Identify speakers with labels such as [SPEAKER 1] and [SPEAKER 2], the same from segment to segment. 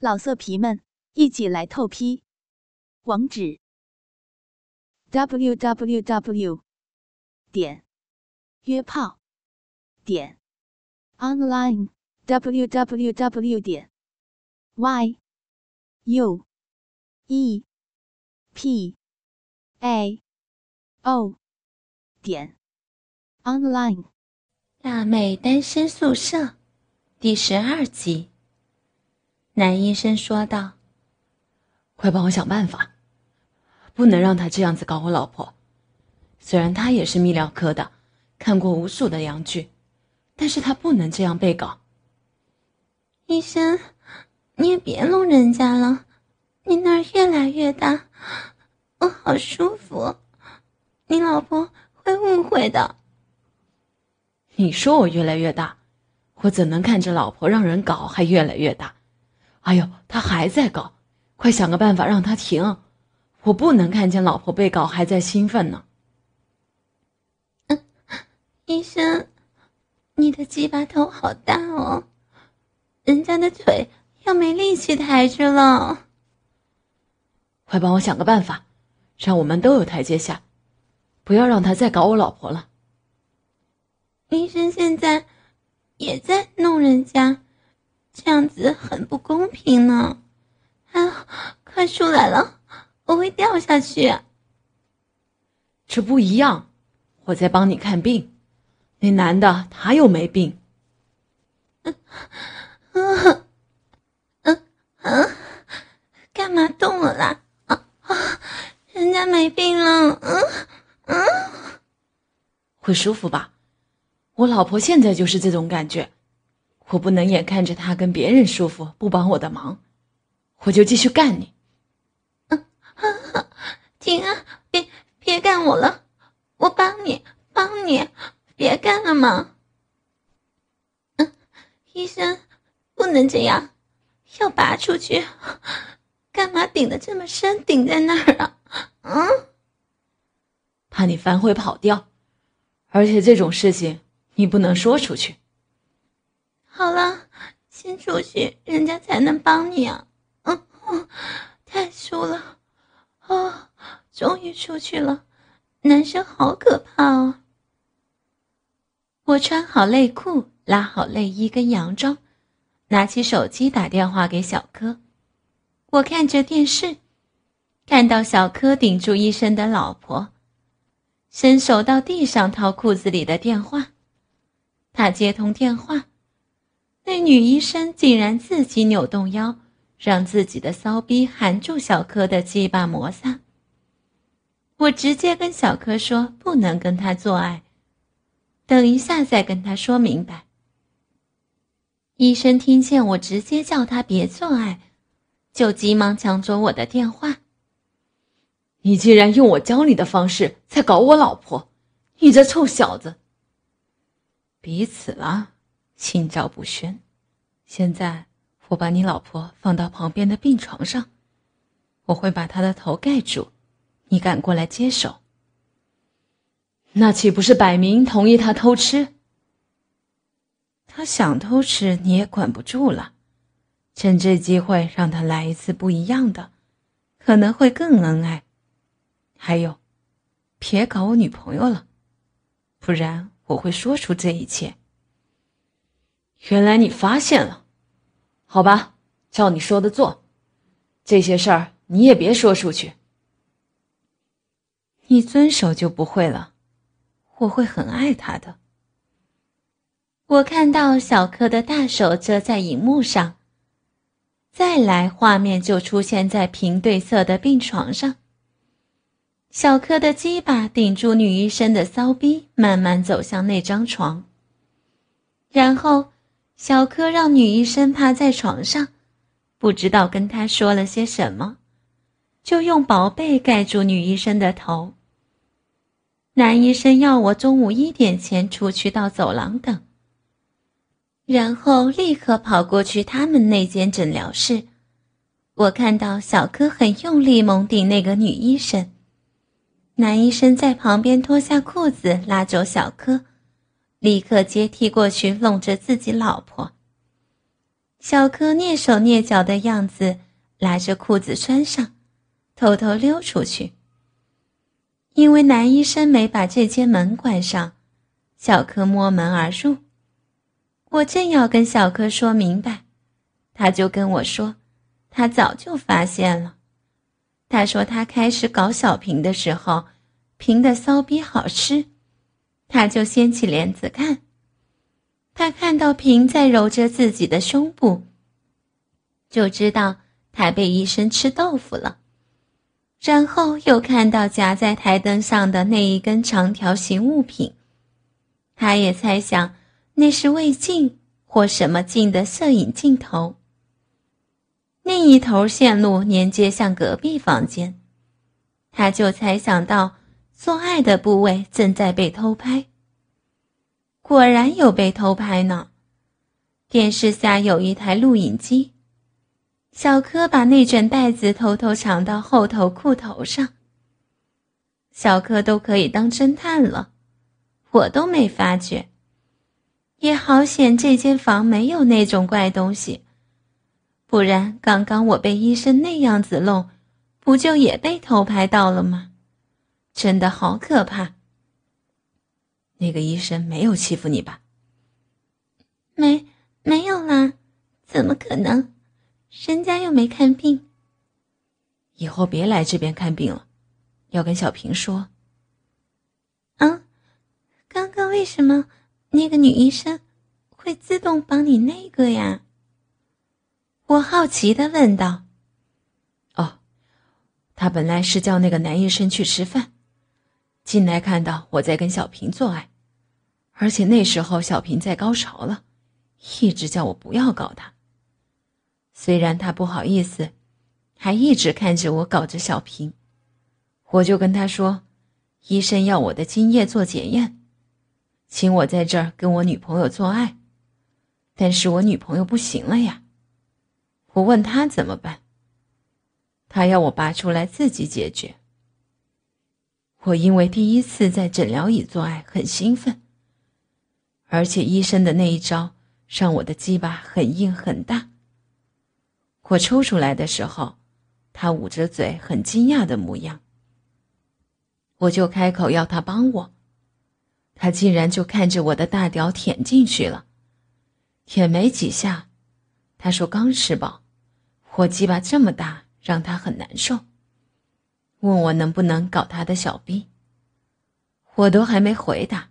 [SPEAKER 1] 老色皮们，一起来透批！网址：w w w 点约炮点 online w w w 点 y u e p a o 点 online。
[SPEAKER 2] 辣妹单身宿舍第十二集。男医生说道：“
[SPEAKER 3] 快帮我想办法，不能让他这样子搞我老婆。虽然他也是泌尿科的，看过无数的阳具，但是他不能这样被搞。
[SPEAKER 2] 医生，你也别弄人家了，你那儿越来越大，我好舒服，你老婆会误会的。
[SPEAKER 3] 你说我越来越大，我怎能看着老婆让人搞还越来越大？”哎呦，他还在搞，快想个办法让他停！我不能看见老婆被搞还在兴奋呢。
[SPEAKER 2] 嗯，医生，你的鸡巴头好大哦，人家的腿要没力气抬着了。
[SPEAKER 3] 快帮我想个办法，让我们都有台阶下，不要让他再搞我老婆了。
[SPEAKER 2] 医生现在也在弄人家。这样子很不公平呢！啊，快出来了，我会掉下去。
[SPEAKER 3] 这不一样，我在帮你看病，那男的他又没病。
[SPEAKER 2] 嗯嗯嗯嗯，干嘛动我啦？啊啊，人家没病了。嗯嗯，
[SPEAKER 3] 会舒服吧？我老婆现在就是这种感觉。我不能眼看着他跟别人舒服，不帮我的忙，我就继续干你。
[SPEAKER 2] 嗯，停啊！别别干我了，我帮你，帮你，别干了嘛。嗯，医生，不能这样，要拔出去。干嘛顶的这么深，顶在那儿啊？嗯，
[SPEAKER 3] 怕你反悔跑掉，而且这种事情你不能说出去。
[SPEAKER 2] 好了，先出去，人家才能帮你啊！嗯，太舒了，哦，终于出去了。男生好可怕哦！我穿好内裤，拉好内衣跟洋装，拿起手机打电话给小柯。我看着电视，看到小柯顶住医生的老婆，伸手到地上掏裤子里的电话。他接通电话。那女医生竟然自己扭动腰，让自己的骚逼含住小柯的鸡巴摩擦。我直接跟小柯说不能跟他做爱，等一下再跟他说明白。医生听见我直接叫他别做爱，就急忙抢走我的电话。
[SPEAKER 3] 你竟然用我教你的方式在搞我老婆，你这臭小子！彼此了。心照不宣。现在我把你老婆放到旁边的病床上，我会把她的头盖住，你敢过来接手？那岂不是摆明同意他偷吃？他想偷吃你也管不住了。趁这机会让他来一次不一样的，可能会更恩爱。还有，别搞我女朋友了，不然我会说出这一切。原来你发现了，好吧，照你说的做。这些事儿你也别说出去。你遵守就不会了，我会很爱他的。
[SPEAKER 2] 我看到小柯的大手遮在荧幕上，再来画面就出现在平对色的病床上。小柯的鸡巴顶住女医生的骚逼，慢慢走向那张床，然后。小柯让女医生趴在床上，不知道跟她说了些什么，就用薄被盖住女医生的头。男医生要我中午一点前出去到走廊等，然后立刻跑过去他们那间诊疗室。我看到小柯很用力猛顶那个女医生，男医生在旁边脱下裤子拉走小柯。立刻接替过去，弄着自己老婆。小柯蹑手蹑脚的样子，拉着裤子穿上，偷偷溜出去。因为男医生没把这间门关上，小柯摸门而入。我正要跟小柯说明白，他就跟我说，他早就发现了。他说他开始搞小平的时候，平的骚逼好吃，他就掀起帘子看。他看到平在揉着自己的胸部，就知道他被医生吃豆腐了。然后又看到夹在台灯上的那一根长条形物品，他也猜想那是胃镜或什么镜的摄影镜头。另一头线路连接向隔壁房间，他就猜想到做爱的部位正在被偷拍。果然有被偷拍呢，电视下有一台录影机。小柯把那卷带子偷偷藏到后头裤头上。小柯都可以当侦探了，我都没发觉。也好险，这间房没有那种怪东西，不然刚刚我被医生那样子弄，不就也被偷拍到了吗？真的好可怕。
[SPEAKER 3] 那个医生没有欺负你吧？
[SPEAKER 2] 没，没有啦，怎么可能？人家又没看病，
[SPEAKER 3] 以后别来这边看病了，要跟小平说。
[SPEAKER 2] 啊，刚刚为什么那个女医生会自动帮你那个呀？我好奇的问道。
[SPEAKER 3] 哦，他本来是叫那个男医生去吃饭，进来看到我在跟小平做爱，而且那时候小平在高潮了，一直叫我不要搞他。虽然他不好意思，还一直看着我搞着小平，我就跟他说：“医生要我的精液做检验，请我在这儿跟我女朋友做爱，但是我女朋友不行了呀。”我问他怎么办，他要我拔出来自己解决。我因为第一次在诊疗椅做爱很兴奋，而且医生的那一招让我的鸡巴很硬很大。我抽出来的时候，他捂着嘴，很惊讶的模样。我就开口要他帮我，他竟然就看着我的大屌舔进去了，舔没几下，他说刚吃饱，我鸡巴这么大，让他很难受，问我能不能搞他的小逼。我都还没回答，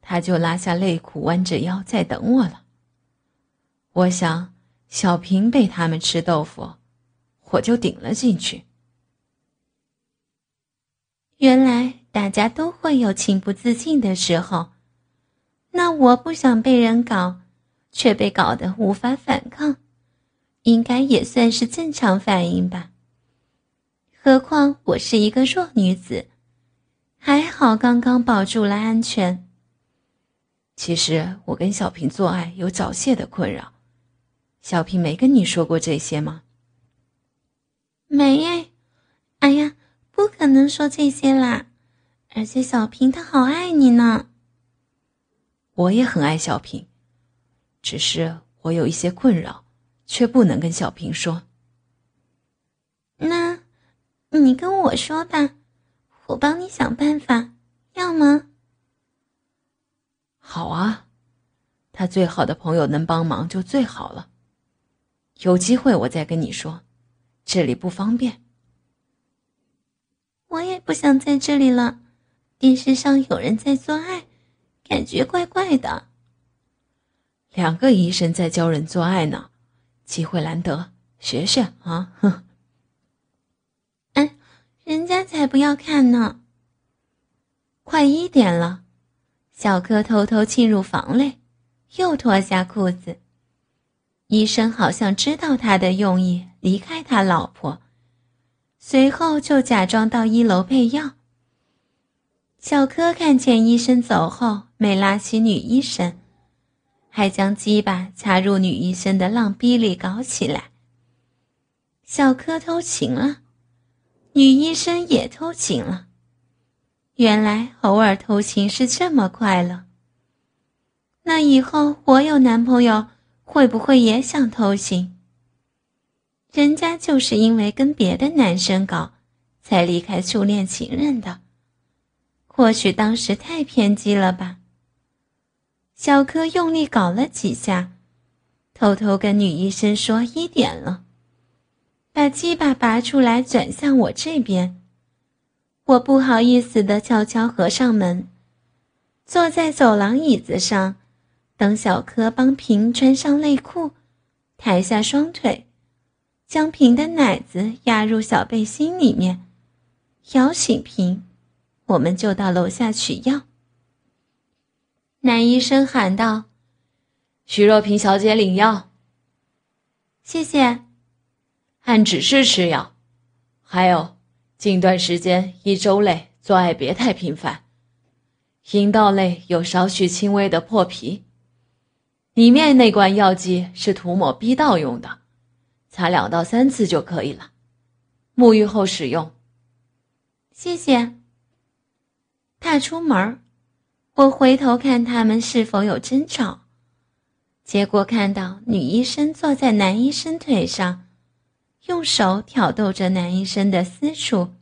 [SPEAKER 3] 他就拉下内裤，弯着腰在等我了。我想。小平被他们吃豆腐，我就顶了进去。
[SPEAKER 2] 原来大家都会有情不自禁的时候，那我不想被人搞，却被搞得无法反抗，应该也算是正常反应吧。何况我是一个弱女子，还好刚刚保住了安全。
[SPEAKER 3] 其实我跟小平做爱有早泄的困扰。小平没跟你说过这些吗？
[SPEAKER 2] 没，哎呀，不可能说这些啦！而且小平他好爱你呢。
[SPEAKER 3] 我也很爱小平，只是我有一些困扰，却不能跟小平说。
[SPEAKER 2] 那，你跟我说吧，我帮你想办法，要吗？
[SPEAKER 3] 好啊，他最好的朋友能帮忙就最好了。有机会我再跟你说，这里不方便。
[SPEAKER 2] 我也不想在这里了，电视上有人在做爱，感觉怪怪的。
[SPEAKER 3] 两个医生在教人做爱呢，机会难得，学学啊！哼。
[SPEAKER 2] 人家才不要看呢。快一点了，小柯偷偷进入房内，又脱下裤子。医生好像知道他的用意，离开他老婆，随后就假装到一楼配药。小柯看见医生走后，没拉起女医生，还将鸡巴插入女医生的浪逼里搞起来。小柯偷情了，女医生也偷情了。原来偶尔偷情是这么快乐。那以后我有男朋友。会不会也想偷情？人家就是因为跟别的男生搞，才离开初恋情人的。或许当时太偏激了吧。小柯用力搞了几下，偷偷跟女医生说一点了，把鸡巴拔出来转向我这边。我不好意思的悄悄合上门，坐在走廊椅子上，等小柯帮平穿上内裤，抬下双腿，将平的奶子压入小背心里面，摇醒平，我们就到楼下取药。男医生喊道：“
[SPEAKER 3] 徐若萍小姐领药。”
[SPEAKER 2] 谢谢。
[SPEAKER 3] 按指示吃药，还有。近段时间，一周内做爱别太频繁。阴道内有少许轻微的破皮，里面那罐药剂是涂抹逼道用的，擦两到三次就可以了。沐浴后使用。
[SPEAKER 2] 谢谢。踏出门我回头看他们是否有争吵，结果看到女医生坐在男医生腿上。用手挑逗着男医生的私处。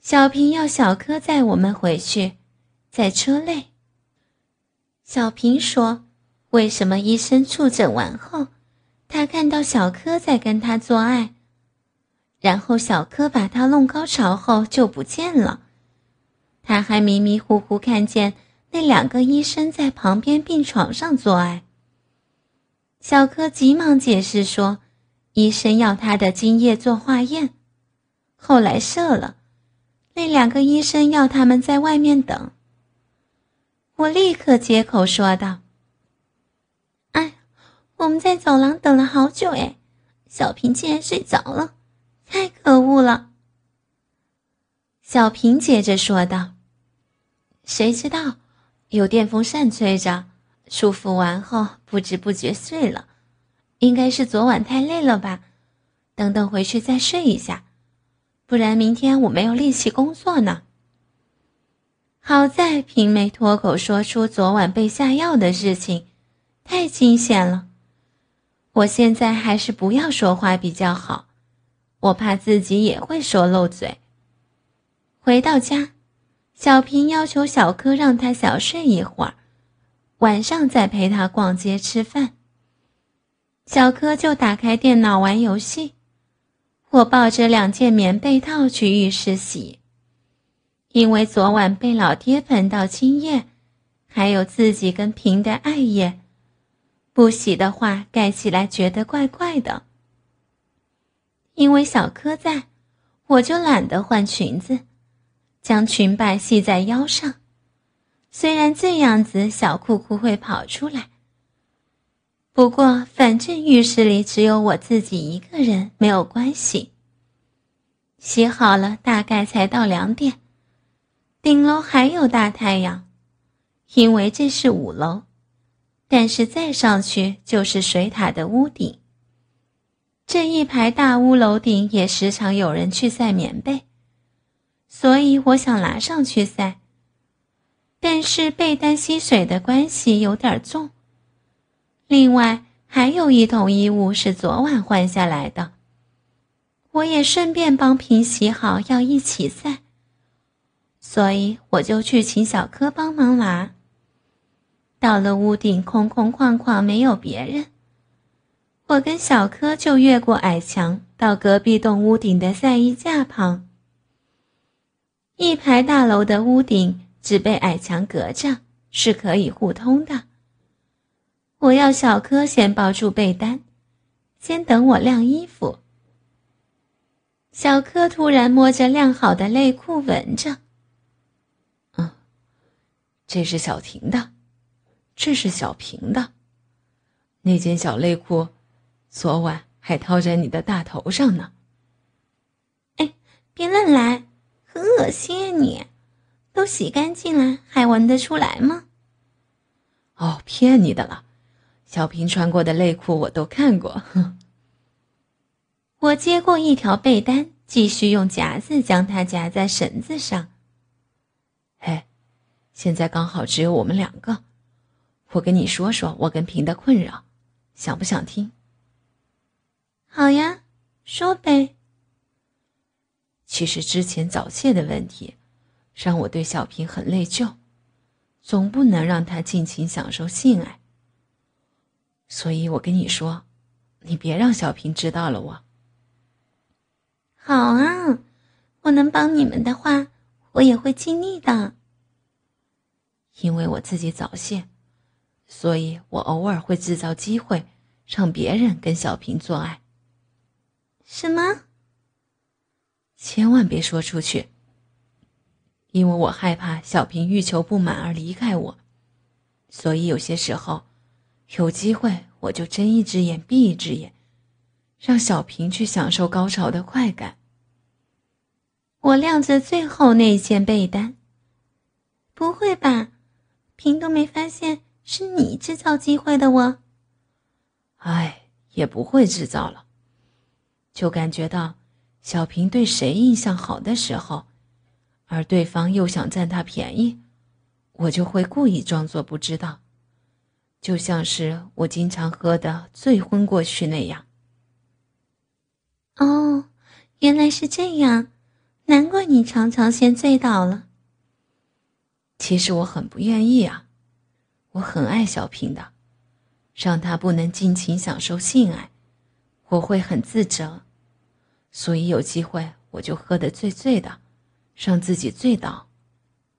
[SPEAKER 2] 小平要小柯载我们回去，在车内。小平说：“为什么医生触诊完后，他看到小柯在跟他做爱，然后小柯把他弄高潮后就不见了？他还迷迷糊糊看见那两个医生在旁边病床上做爱。”小柯急忙解释说。医生要他的精液做化验，后来射了。那两个医生要他们在外面等。我立刻接口说道：“哎，我们在走廊等了好久哎，小平竟然睡着了，太可恶了。”小平接着说道：“谁知道，有电风扇吹着，舒服完后不知不觉睡了。”应该是昨晚太累了吧，等等回去再睡一下，不然明天我没有力气工作呢。好在平没脱口说出昨晚被下药的事情，太惊险了。我现在还是不要说话比较好，我怕自己也会说漏嘴。回到家，小平要求小柯让他小睡一会儿，晚上再陪他逛街吃饭。小柯就打开电脑玩游戏，我抱着两件棉被套去浴室洗，因为昨晚被老爹喷到精液，还有自己跟平的爱液，不洗的话盖起来觉得怪怪的。因为小柯在，我就懒得换裙子，将裙摆系在腰上，虽然这样子小裤裤会跑出来。不过，反正浴室里只有我自己一个人，没有关系。洗好了，大概才到两点。顶楼还有大太阳，因为这是五楼，但是再上去就是水塔的屋顶。这一排大屋楼顶也时常有人去晒棉被，所以我想拿上去晒。但是被单吸水的关系有点重。另外还有一桶衣物是昨晚换下来的，我也顺便帮平洗好，要一起晒，所以我就去请小柯帮忙拿。到了屋顶，空空旷旷，没有别人，我跟小柯就越过矮墙，到隔壁栋屋顶的晒衣架旁。一排大楼的屋顶只被矮墙隔着，是可以互通的。我要小柯先抱住被单，先等我晾衣服。小柯突然摸着晾好的内裤闻着，
[SPEAKER 3] 嗯，这是小婷的，这是小平的，那件小内裤，昨晚还套在你的大头上呢。
[SPEAKER 2] 哎，别乱来，很恶心啊！你都洗干净了，还闻得出来吗？
[SPEAKER 3] 哦，骗你的了。小平穿过的内裤我都看过。哼，
[SPEAKER 2] 我接过一条被单，继续用夹子将它夹在绳子上。
[SPEAKER 3] 嘿，现在刚好只有我们两个，我跟你说说我跟平的困扰，想不想听？
[SPEAKER 2] 好呀，说呗。
[SPEAKER 3] 其实之前早泄的问题，让我对小平很内疚，总不能让他尽情享受性爱。所以我跟你说，你别让小平知道了我。
[SPEAKER 2] 好啊，我能帮你们的话，我也会尽力的。
[SPEAKER 3] 因为我自己早泄，所以我偶尔会制造机会，让别人跟小平做爱。
[SPEAKER 2] 什么？
[SPEAKER 3] 千万别说出去，因为我害怕小平欲求不满而离开我，所以有些时候，有机会我就睁一只眼闭一只眼，让小平去享受高潮的快感。
[SPEAKER 2] 我晾着最后那件被单。不会吧？平都没发现是你制造机会的我。
[SPEAKER 3] 哎，也不会制造了。就感觉到，小平对谁印象好的时候，而对方又想占他便宜，我就会故意装作不知道，就像是我经常喝的醉昏过去那样。
[SPEAKER 2] 哦，原来是这样，难怪你常常先醉倒了。
[SPEAKER 3] 其实我很不愿意啊，我很爱小平的，让他不能尽情享受性爱，我会很自责。所以有机会我就喝得醉醉的，让自己醉倒，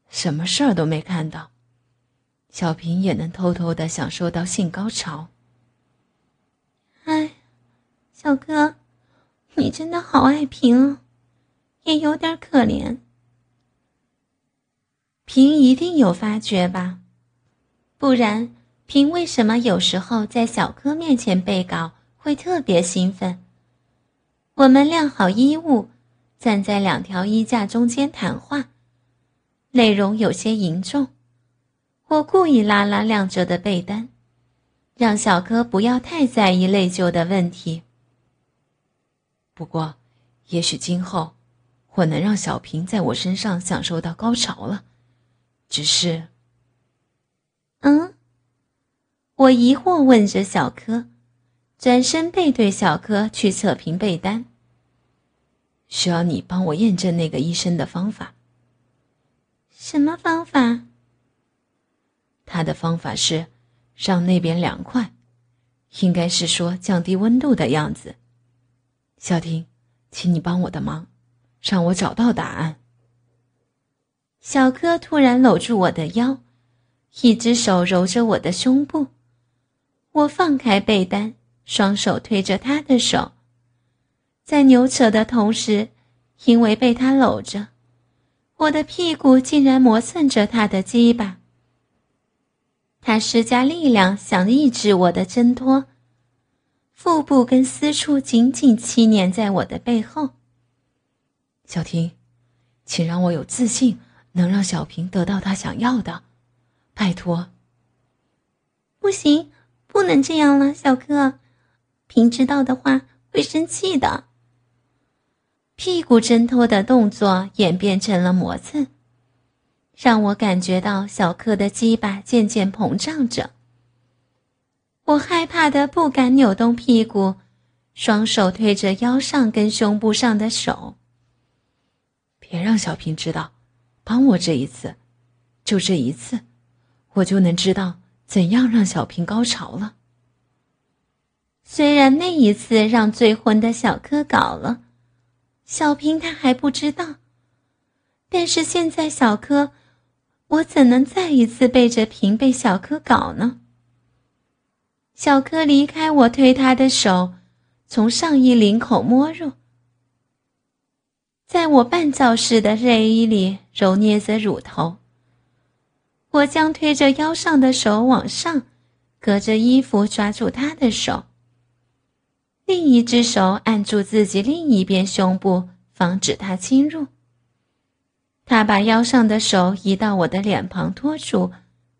[SPEAKER 3] 什么事儿都没看到，小平也能偷偷的享受到性高潮。
[SPEAKER 2] 哎，小哥，你真的好爱平，也有点可怜。平一定有发觉吧，不然平为什么有时候在小哥面前背稿会特别兴奋？我们晾好衣物，站在两条衣架中间谈话，内容有些凝重。我故意拉拉亮着的被单，让小柯不要太在意内疚的问题。
[SPEAKER 3] 不过，也许今后我能让小平在我身上享受到高潮了。只是，
[SPEAKER 2] 嗯，我疑惑问着小柯。转身背对小柯去测评被单。
[SPEAKER 3] 需要你帮我验证那个医生的方法。
[SPEAKER 2] 什么方法？
[SPEAKER 3] 他的方法是让那边凉快，应该是说降低温度的样子。小婷，请你帮我的忙，让我找到答案。
[SPEAKER 2] 小柯突然搂住我的腰，一只手揉着我的胸部。我放开被单。双手推着他的手，在扭扯的同时，因为被他搂着，我的屁股竟然磨蹭着他的鸡巴。他施加力量想抑制我的挣脱，腹部跟私处紧紧牵黏在我的背后。
[SPEAKER 3] 小婷，请让我有自信，能让小平得到他想要的，拜托。
[SPEAKER 2] 不行，不能这样了，小哥。平知道的话会生气的。屁股挣脱的动作演变成了磨蹭，让我感觉到小柯的鸡巴渐渐膨胀着。我害怕的不敢扭动屁股，双手推着腰上跟胸部上的手。
[SPEAKER 3] 别让小平知道，帮我这一次，就这一次，我就能知道怎样让小平高潮了。
[SPEAKER 2] 虽然那一次让醉昏的小柯搞了，小平他还不知道，但是现在小柯，我怎能再一次背着平被小柯搞呢？小柯离开我推他的手，从上衣领口摸入，在我半罩式的内衣里揉捏着乳头。我将推着腰上的手往上，隔着衣服抓住他的手。另一只手按住自己另一边胸部，防止他侵入。他把腰上的手移到我的脸庞，托住，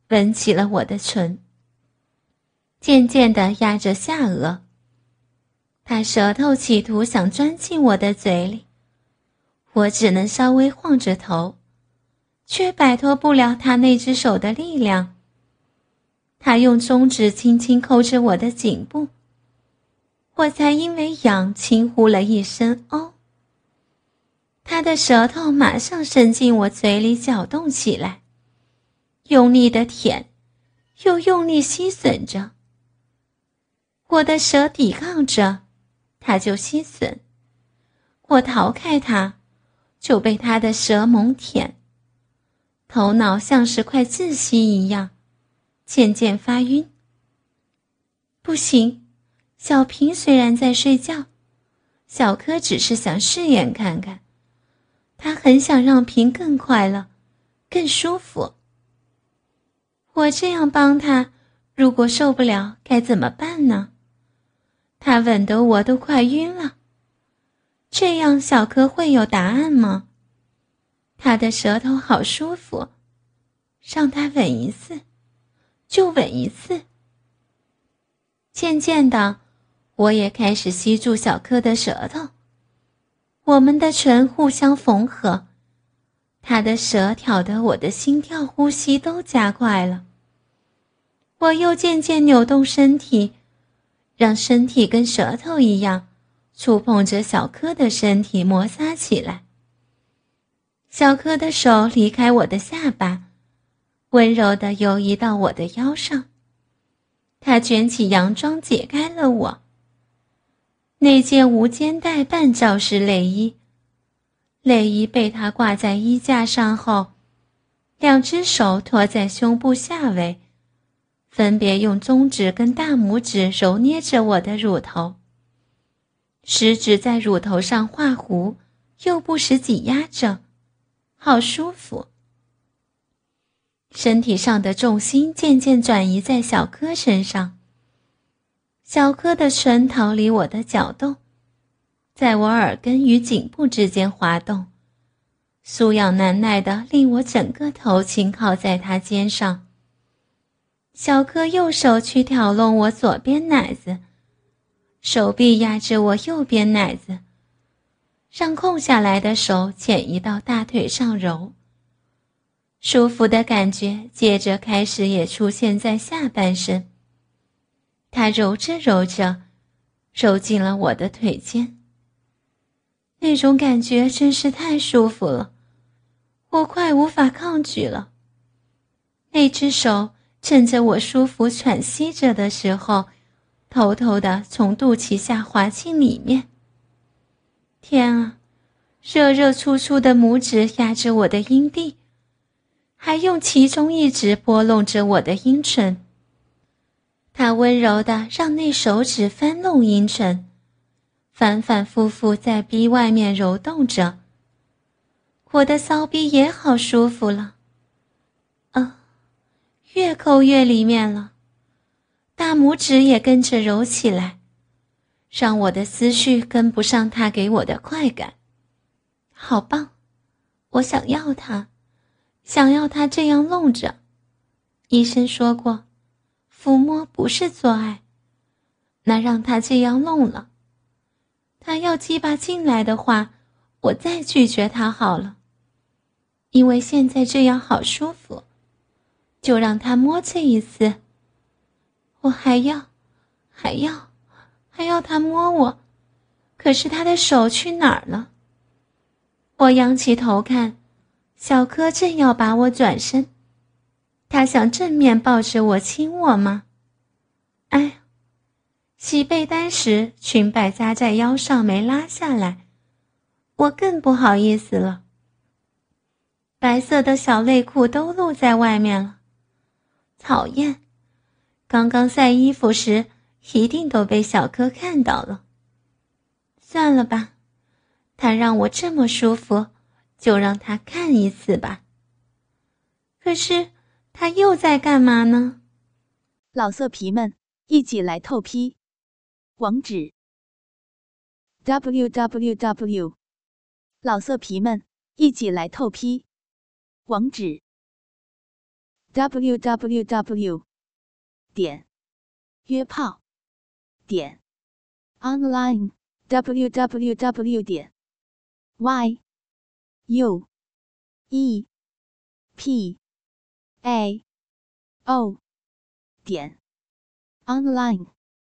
[SPEAKER 2] 吻起了我的唇，渐渐地压着下颚。他舌头企图想钻进我的嘴里，我只能稍微晃着头，却摆脱不了他那只手的力量。他用中指轻轻抠着我的颈部，我才因为痒轻呼了一声“哦”。他的舌头马上伸进我嘴里搅动起来，用力的舔，又用力吸吮着。我的舌抵抗着，他就吸吮；我逃开他，就被他的舌猛舔。头脑像是快窒息一样。渐渐发晕。不行，小平虽然在睡觉，小柯只是想试验看看。他很想让平更快乐，更舒服。我这样帮他，如果受不了该怎么办呢？他吻得我都快晕了。这样小柯会有答案吗？他的舌头好舒服，让他吻一次。就吻一次。渐渐的，我也开始吸住小柯的舌头，我们的唇互相缝合，他的舌挑得我的心跳、呼吸都加快了。我又渐渐扭动身体，让身体跟舌头一样，触碰着小柯的身体，摩擦起来。小柯的手离开我的下巴。温柔的游移到我的腰上，他卷起洋装解开了我。那件无肩带半罩式内衣，内衣被他挂在衣架上后，两只手托在胸部下围，分别用中指跟大拇指揉捏着我的乳头，食指在乳头上画弧，又不时挤压着，好舒服。身体上的重心渐渐转移在小柯身上。小柯的唇逃离我的搅动，在我耳根与颈部之间滑动，酥痒难耐的令我整个头倾靠在他肩上。小柯右手去挑弄我左边奶子，手臂压着我右边奶子，让空下来的手浅移到大腿上揉。舒服的感觉接着开始也出现在下半身。他揉着揉着，揉进了我的腿间。那种感觉真是太舒服了，我快无法抗拒了。那只手趁着我舒服喘息着的时候，偷偷的从肚脐下滑进里面。天啊，热热粗粗的拇指压着我的阴蒂。还用其中一指拨弄着我的阴唇，他温柔的让那手指翻弄阴唇，反反复复在逼外面揉动着。我的骚逼也好舒服了，啊，越抠越里面了，大拇指也跟着揉起来，让我的思绪跟不上他给我的快感，好棒，我想要他。想要他这样弄着，医生说过，抚摸不是做爱，那让他这样弄了。他要鸡巴进来的话，我再拒绝他好了。因为现在这样好舒服，就让他摸这一次。我还要，还要，还要他摸我，可是他的手去哪儿了？我仰起头看。小柯正要把我转身，他想正面抱着我亲我吗？哎，洗被单时裙摆扎在腰上没拉下来，我更不好意思了。白色的小内裤都露在外面了，讨厌！刚刚晒衣服时一定都被小柯看到了。算了吧，他让我这么舒服。就让他看一次吧。可是他又在干嘛呢？
[SPEAKER 1] 老色皮们，一起来透批！网址：w w w 老色皮们，一起来透批！网址：w w w 点约炮点 online w w w 点 y。U E P A. O. 点。Online。